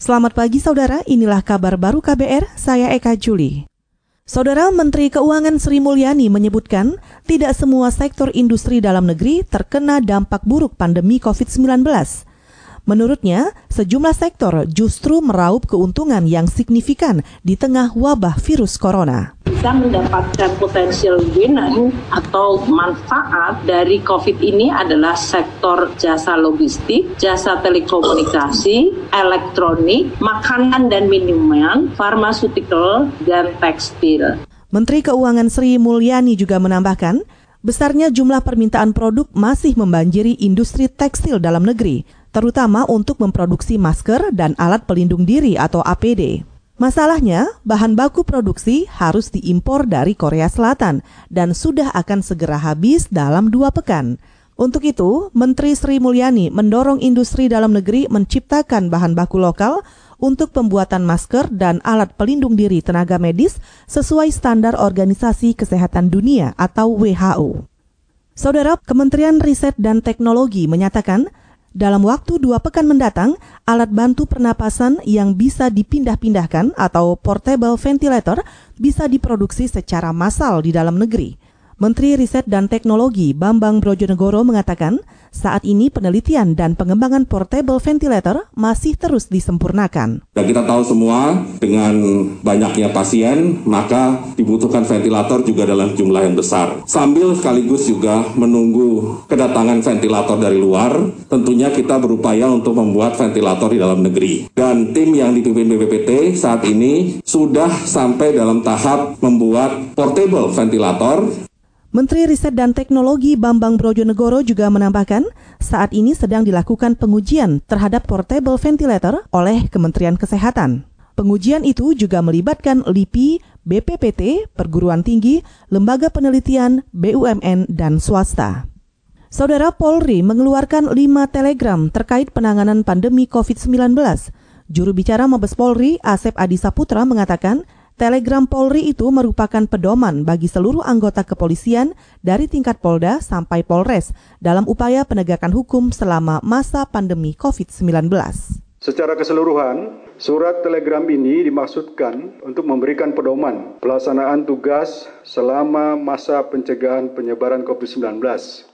Selamat pagi saudara, inilah kabar baru KBR, saya Eka Juli. Saudara Menteri Keuangan Sri Mulyani menyebutkan tidak semua sektor industri dalam negeri terkena dampak buruk pandemi COVID-19. Menurutnya, sejumlah sektor justru meraup keuntungan yang signifikan di tengah wabah virus corona. Bisa mendapatkan potensial winning atau manfaat dari COVID ini adalah sektor jasa logistik, jasa telekomunikasi, elektronik, makanan dan minuman, farmaceutical, dan tekstil. Menteri Keuangan Sri Mulyani juga menambahkan, besarnya jumlah permintaan produk masih membanjiri industri tekstil dalam negeri, terutama untuk memproduksi masker dan alat pelindung diri atau APD. Masalahnya, bahan baku produksi harus diimpor dari Korea Selatan dan sudah akan segera habis dalam dua pekan. Untuk itu, Menteri Sri Mulyani mendorong industri dalam negeri menciptakan bahan baku lokal untuk pembuatan masker dan alat pelindung diri tenaga medis sesuai standar Organisasi Kesehatan Dunia atau WHO. Saudara, Kementerian Riset dan Teknologi menyatakan dalam waktu dua pekan mendatang, alat bantu pernapasan yang bisa dipindah-pindahkan atau portable ventilator bisa diproduksi secara massal di dalam negeri. Menteri Riset dan Teknologi Bambang Brojonegoro mengatakan, saat ini penelitian dan pengembangan portable ventilator masih terus disempurnakan. Dan kita tahu semua dengan banyaknya pasien, maka dibutuhkan ventilator juga dalam jumlah yang besar. Sambil sekaligus juga menunggu kedatangan ventilator dari luar, tentunya kita berupaya untuk membuat ventilator di dalam negeri. Dan tim yang dipimpin BPPT saat ini sudah sampai dalam tahap membuat portable ventilator Menteri Riset dan Teknologi Bambang Brojonegoro juga menambahkan, saat ini sedang dilakukan pengujian terhadap portable ventilator oleh Kementerian Kesehatan. Pengujian itu juga melibatkan LIPI, BPPT, perguruan tinggi, lembaga penelitian, BUMN, dan swasta. Saudara Polri mengeluarkan lima telegram terkait penanganan pandemi COVID-19. Juru bicara Mabes Polri, Asep Adi Saputra, mengatakan Telegram Polri itu merupakan pedoman bagi seluruh anggota kepolisian dari tingkat Polda sampai Polres dalam upaya penegakan hukum selama masa pandemi COVID-19. Secara keseluruhan, surat telegram ini dimaksudkan untuk memberikan pedoman pelaksanaan tugas selama masa pencegahan penyebaran COVID-19,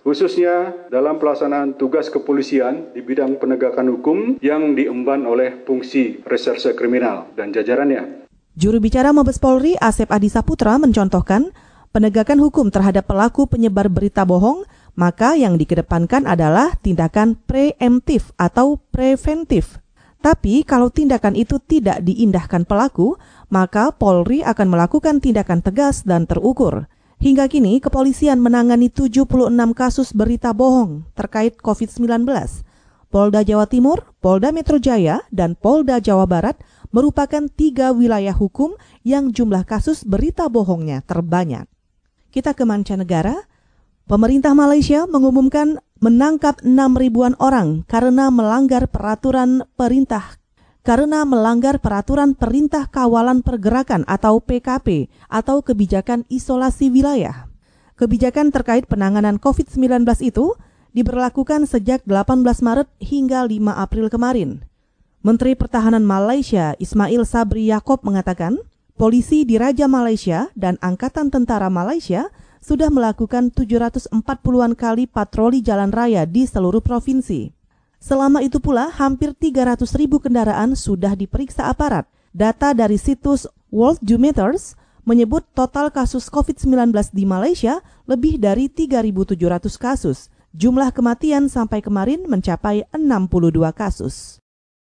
khususnya dalam pelaksanaan tugas kepolisian di bidang penegakan hukum yang diemban oleh fungsi reserse kriminal dan jajarannya. Juru bicara Mabes Polri Asep Adi Saputra mencontohkan penegakan hukum terhadap pelaku penyebar berita bohong, maka yang dikedepankan adalah tindakan preemptif atau preventif. Tapi kalau tindakan itu tidak diindahkan pelaku, maka Polri akan melakukan tindakan tegas dan terukur. Hingga kini, kepolisian menangani 76 kasus berita bohong terkait COVID-19. Polda Jawa Timur, Polda Metro Jaya, dan Polda Jawa Barat – merupakan tiga wilayah hukum yang jumlah kasus berita bohongnya terbanyak. Kita ke mancanegara, pemerintah Malaysia mengumumkan menangkap 6 ribuan orang karena melanggar peraturan perintah karena melanggar peraturan perintah kawalan pergerakan atau PKP atau kebijakan isolasi wilayah. Kebijakan terkait penanganan COVID-19 itu diberlakukan sejak 18 Maret hingga 5 April kemarin. Menteri Pertahanan Malaysia Ismail Sabri Yaakob mengatakan, polisi di Raja Malaysia dan Angkatan Tentara Malaysia sudah melakukan 740-an kali patroli jalan raya di seluruh provinsi. Selama itu pula, hampir 300 ribu kendaraan sudah diperiksa aparat. Data dari situs World Meters menyebut total kasus COVID-19 di Malaysia lebih dari 3.700 kasus. Jumlah kematian sampai kemarin mencapai 62 kasus.